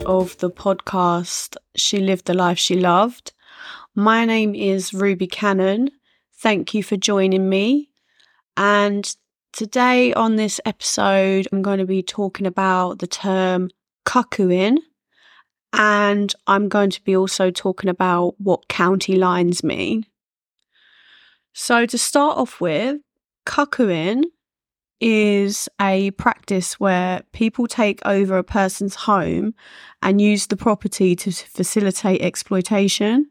of the podcast She Lived the Life She Loved. My name is Ruby Cannon. Thank you for joining me. And today on this episode, I'm going to be talking about the term cuckooing. And I'm going to be also talking about what county lines mean. So, to start off with, cuckooing is a practice where people take over a person's home and use the property to facilitate exploitation.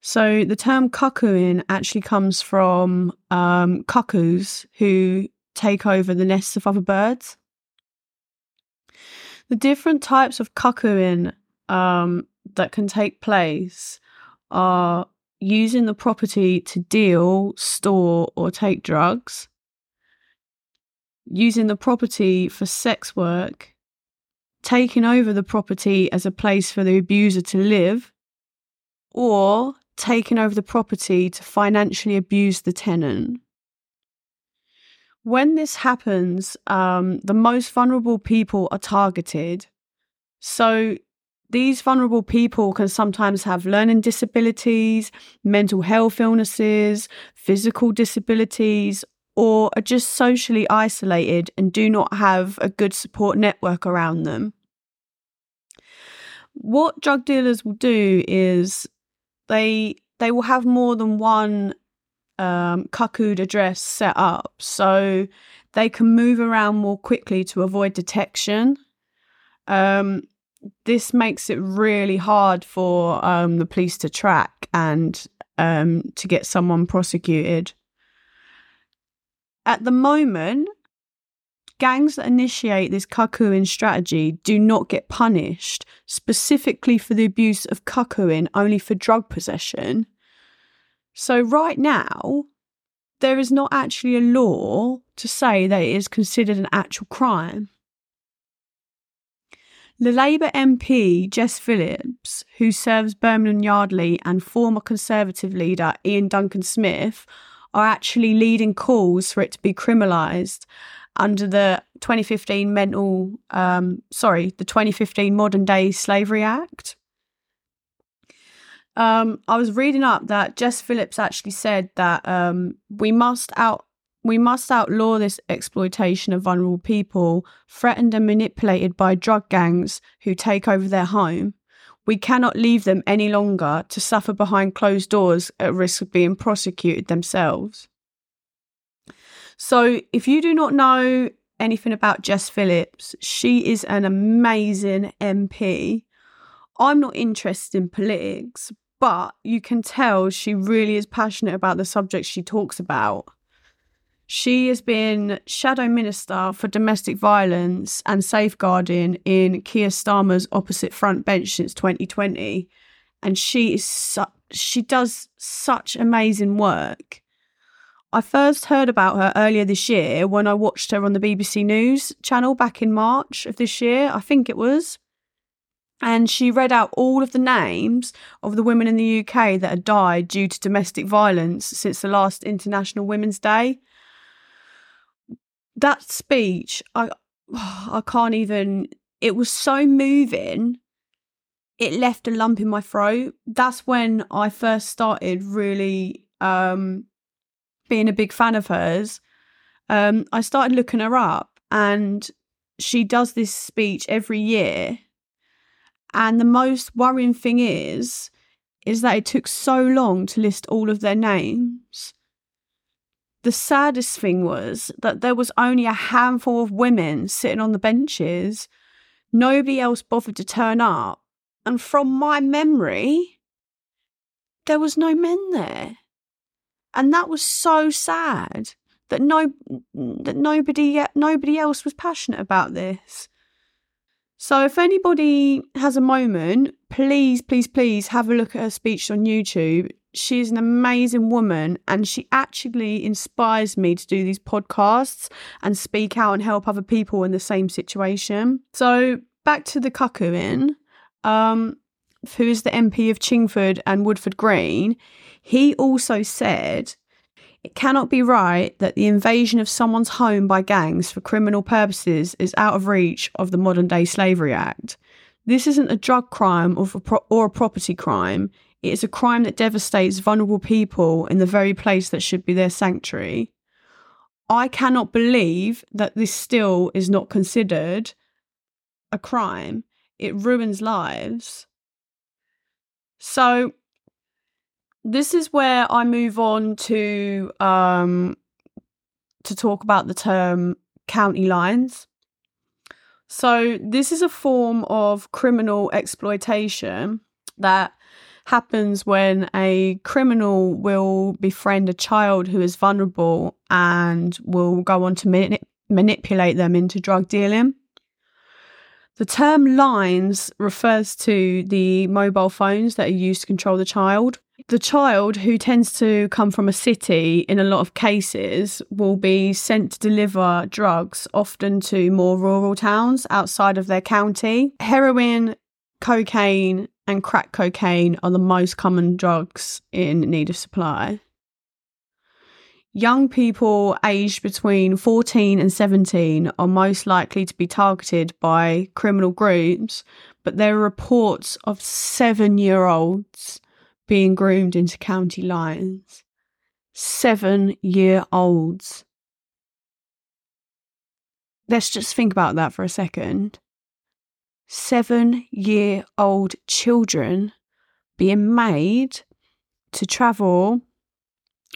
So the term cuckooing actually comes from um, cuckoos who take over the nests of other birds. The different types of cuckooing um, that can take place are using the property to deal, store, or take drugs using the property for sex work, taking over the property as a place for the abuser to live, or taking over the property to financially abuse the tenant. When this happens, um, the most vulnerable people are targeted. So, these vulnerable people can sometimes have learning disabilities, mental health illnesses, physical disabilities, or are just socially isolated and do not have a good support network around them. What drug dealers will do is they they will have more than one um, cuckooed address set up, so they can move around more quickly to avoid detection. Um, this makes it really hard for um, the police to track and um, to get someone prosecuted. At the moment, gangs that initiate this cuckooing strategy do not get punished specifically for the abuse of cuckooing, only for drug possession. So, right now, there is not actually a law to say that it is considered an actual crime. The Labour MP Jess Phillips, who serves Birmingham Yardley, and former Conservative leader Ian Duncan Smith are actually leading calls for it to be criminalised under the 2015 mental, um, sorry, the 2015 Modern Day Slavery Act. Um, I was reading up that Jess Phillips actually said that um, we must out we must outlaw this exploitation of vulnerable people threatened and manipulated by drug gangs who take over their home. We cannot leave them any longer to suffer behind closed doors at risk of being prosecuted themselves. So, if you do not know anything about Jess Phillips, she is an amazing MP. I'm not interested in politics, but you can tell she really is passionate about the subjects she talks about. She has been shadow minister for domestic violence and safeguarding in Keir Starmer's opposite front bench since 2020, and she is su- she does such amazing work. I first heard about her earlier this year when I watched her on the BBC News channel back in March of this year, I think it was. And she read out all of the names of the women in the UK that had died due to domestic violence since the last International Women's Day that speech, I I can't even. It was so moving. It left a lump in my throat. That's when I first started really um, being a big fan of hers. Um, I started looking her up, and she does this speech every year. And the most worrying thing is, is that it took so long to list all of their names the saddest thing was that there was only a handful of women sitting on the benches. Nobody else bothered to turn up. And from my memory, there was no men there. And that was so sad that no that nobody nobody else was passionate about this. So if anybody has a moment, please, please, please have a look at her speech on YouTube she's an amazing woman and she actually inspires me to do these podcasts and speak out and help other people in the same situation. So back to the cuckooing, um, who is the MP of Chingford and Woodford Green, he also said it cannot be right that the invasion of someone's home by gangs for criminal purposes is out of reach of the Modern Day Slavery Act. This isn't a drug crime or, pro- or a property crime. It is a crime that devastates vulnerable people in the very place that should be their sanctuary. I cannot believe that this still is not considered a crime. It ruins lives. So, this is where I move on to um, to talk about the term county lines. So, this is a form of criminal exploitation that happens when a criminal will befriend a child who is vulnerable and will go on to manip- manipulate them into drug dealing. The term lines refers to the mobile phones that are used to control the child. The child, who tends to come from a city in a lot of cases, will be sent to deliver drugs, often to more rural towns outside of their county. Heroin, cocaine, and crack cocaine are the most common drugs in need of supply. Young people aged between 14 and 17 are most likely to be targeted by criminal groups, but there are reports of seven year olds being groomed into county lines. Seven year olds. Let's just think about that for a second seven year old children being made to travel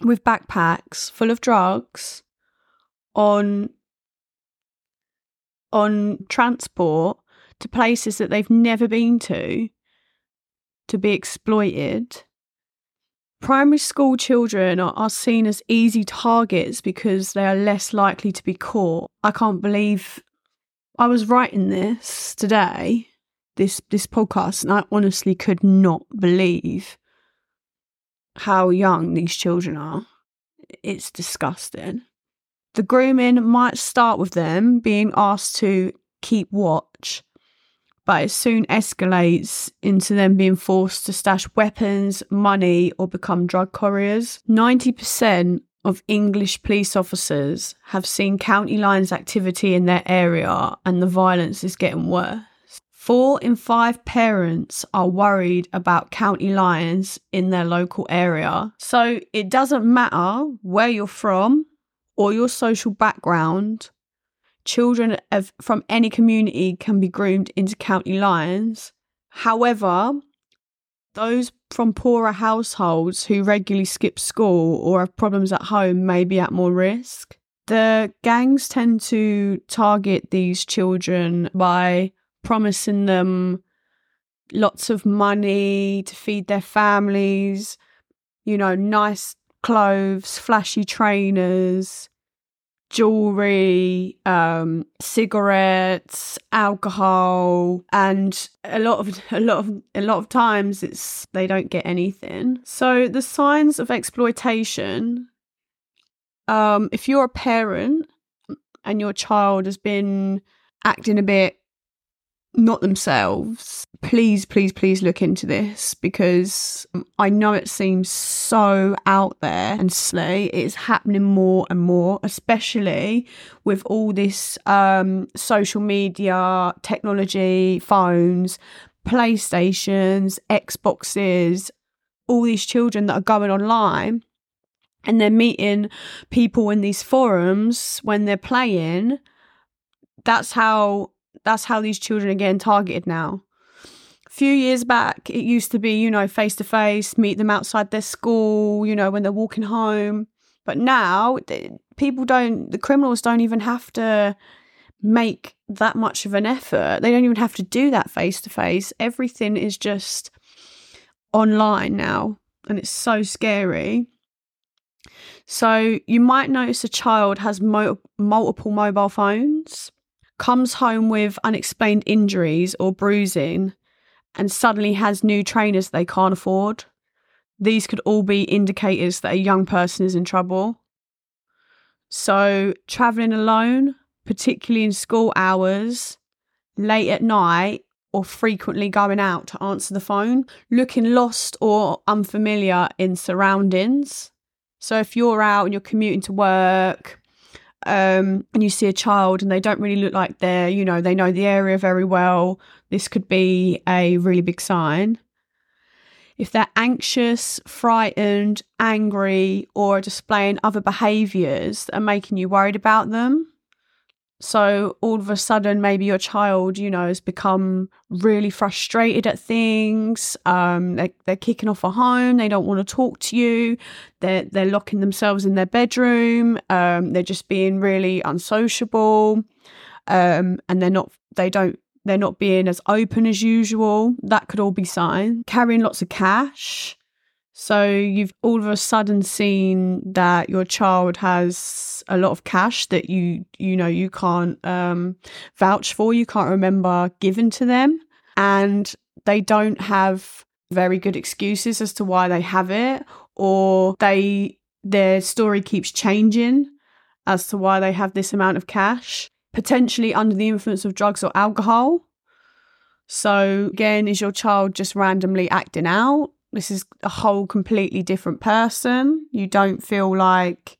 with backpacks full of drugs on on transport to places that they've never been to to be exploited. Primary school children are, are seen as easy targets because they are less likely to be caught. I can't believe I was writing this today, this this podcast, and I honestly could not believe how young these children are. It's disgusting. The grooming might start with them being asked to keep watch, but it soon escalates into them being forced to stash weapons, money, or become drug couriers. 90% of English police officers have seen county lines activity in their area and the violence is getting worse. Four in five parents are worried about county lines in their local area. So it doesn't matter where you're from or your social background, children of, from any community can be groomed into county lines. However, those from poorer households who regularly skip school or have problems at home may be at more risk. The gangs tend to target these children by promising them lots of money to feed their families, you know, nice clothes, flashy trainers, jewelry, um, cigarettes, alcohol, and a lot of a lot of a lot of times it's they don't get anything. So the signs of exploitation. Um, if you're a parent and your child has been acting a bit not themselves, please, please, please look into this because I know it seems so out there and slay. It's happening more and more, especially with all this um, social media, technology, phones, PlayStations, Xboxes, all these children that are going online and they're meeting people in these forums when they're playing. That's how that's how these children are getting targeted now. A few years back, it used to be, you know, face to face, meet them outside their school, you know, when they're walking home. But now, people don't, the criminals don't even have to make that much of an effort. They don't even have to do that face to face. Everything is just online now, and it's so scary. So, you might notice a child has mo- multiple mobile phones comes home with unexplained injuries or bruising, and suddenly has new trainers they can't afford. These could all be indicators that a young person is in trouble. So, traveling alone, particularly in school hours, late at night, or frequently going out to answer the phone, looking lost or unfamiliar in surroundings. So, if you're out and you're commuting to work, um, and you see a child and they don't really look like they're, you know, they know the area very well, this could be a really big sign. If they're anxious, frightened, angry, or displaying other behaviors that are making you worried about them, so all of a sudden, maybe your child, you know, has become really frustrated at things. Um, they, they're kicking off at home. They don't want to talk to you. They're they're locking themselves in their bedroom. Um, they're just being really unsociable, um, and they're not. They don't. They're not being as open as usual. That could all be sign. Carrying lots of cash. So you've all of a sudden seen that your child has a lot of cash that you you know you can't um, vouch for, you can't remember given to them, and they don't have very good excuses as to why they have it, or they their story keeps changing as to why they have this amount of cash, potentially under the influence of drugs or alcohol. So again, is your child just randomly acting out? This is a whole completely different person. You don't feel like,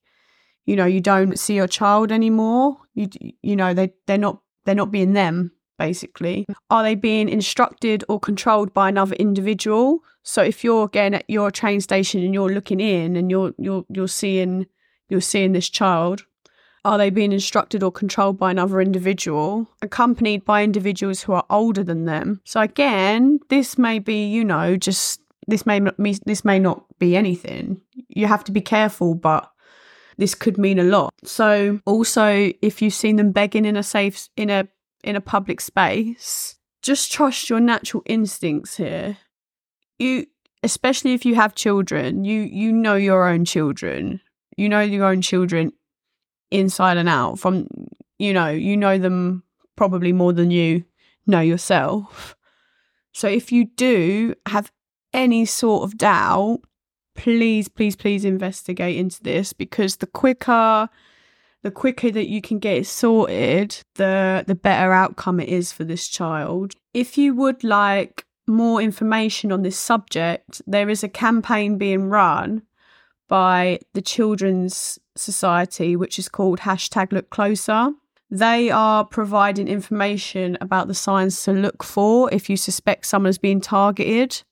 you know, you don't see your child anymore. You you know they they're not they're not being them basically. Are they being instructed or controlled by another individual? So if you're again at your train station and you're looking in and you're you're you're seeing you're seeing this child, are they being instructed or controlled by another individual, accompanied by individuals who are older than them? So again, this may be, you know, just this may this may not be anything. You have to be careful, but this could mean a lot. So also, if you've seen them begging in a safe in a in a public space, just trust your natural instincts here. You, especially if you have children, you you know your own children. You know your own children inside and out. From you know you know them probably more than you know yourself. So if you do have any sort of doubt, please, please, please investigate into this because the quicker the quicker that you can get it sorted, the the better outcome it is for this child. If you would like more information on this subject, there is a campaign being run by the Children's Society, which is called hashtag Look Closer. They are providing information about the signs to look for if you suspect someone is being targeted.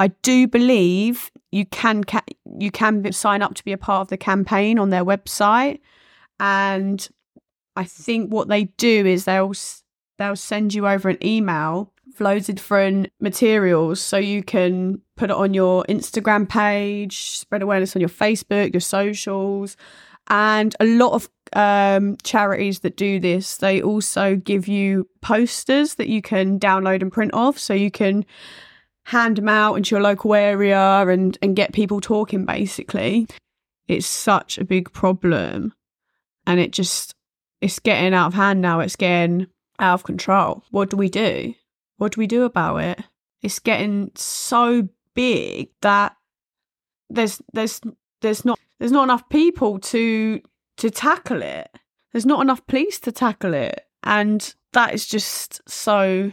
I do believe you can ca- you can sign up to be a part of the campaign on their website, and I think what they do is they'll they'll send you over an email with loads of different materials. So you can put it on your Instagram page, spread awareness on your Facebook, your socials, and a lot of um, charities that do this, they also give you posters that you can download and print off, so you can hand them out into your local area and and get people talking basically. It's such a big problem and it just it's getting out of hand now. It's getting out of control. What do we do? What do we do about it? It's getting so big that there's there's there's not there's not enough people to to tackle it. There's not enough police to tackle it. And that is just so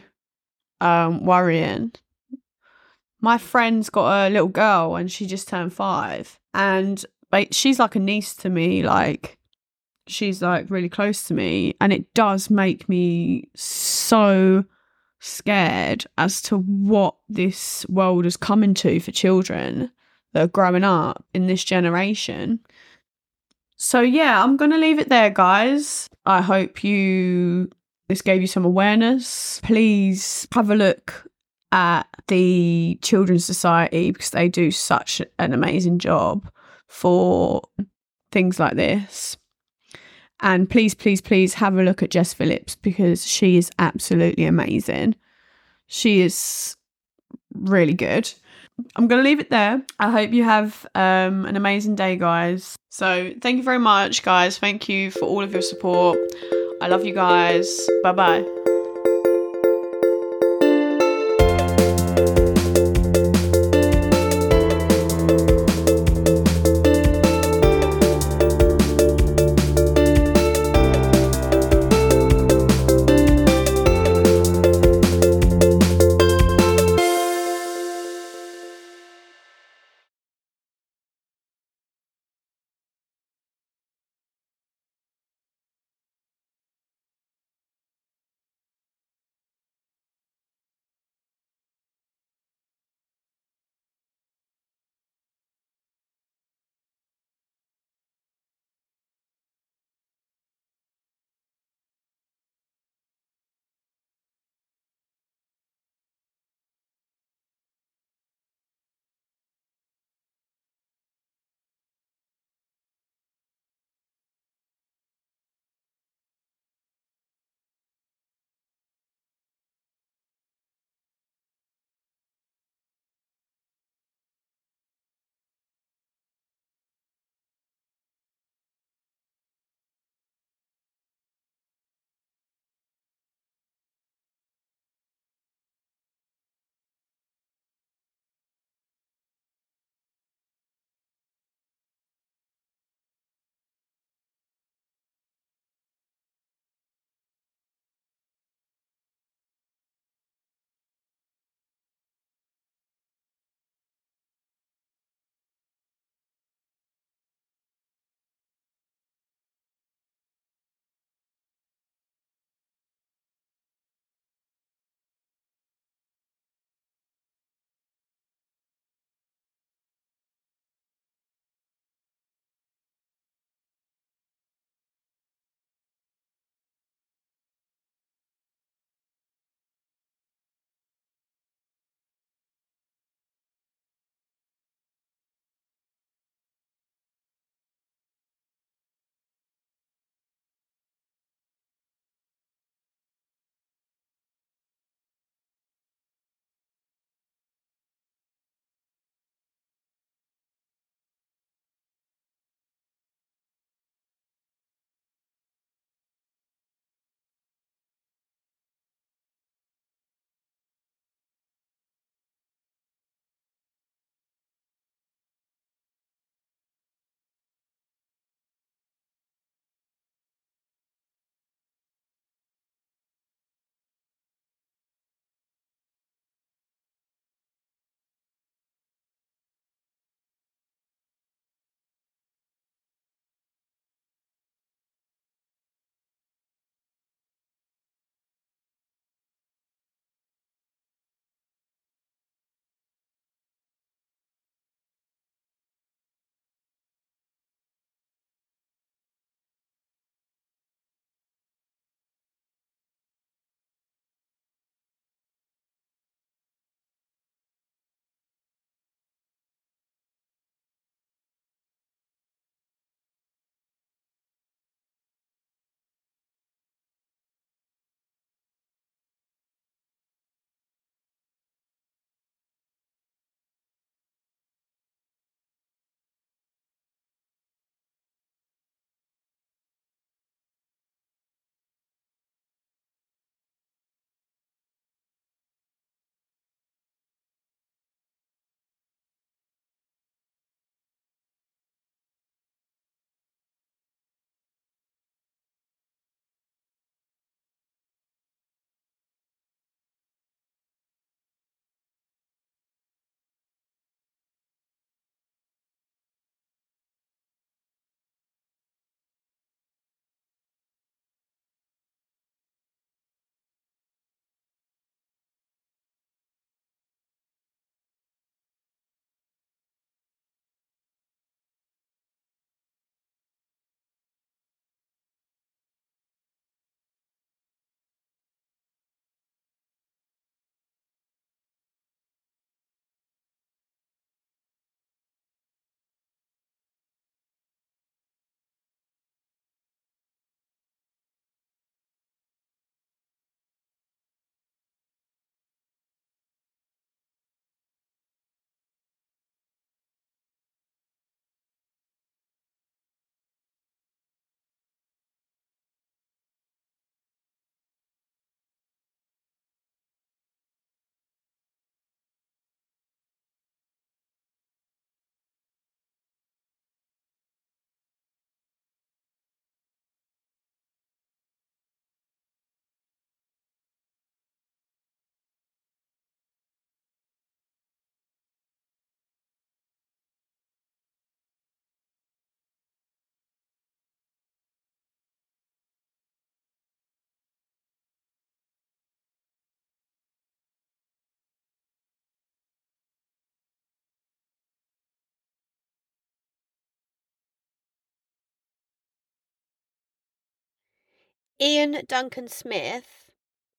um worrying my friend's got a little girl and she just turned five. And she's like a niece to me. Like, she's like really close to me. And it does make me so scared as to what this world is coming to for children that are growing up in this generation. So, yeah, I'm to leave it there, guys. I hope you this gave you some awareness. Please have a look at the Children's Society because they do such an amazing job for things like this. And please, please, please have a look at Jess Phillips because she is absolutely amazing. She is really good. I'm going to leave it there. I hope you have um, an amazing day, guys. So, thank you very much, guys. Thank you for all of your support. I love you guys. Bye bye. Ian Duncan Smith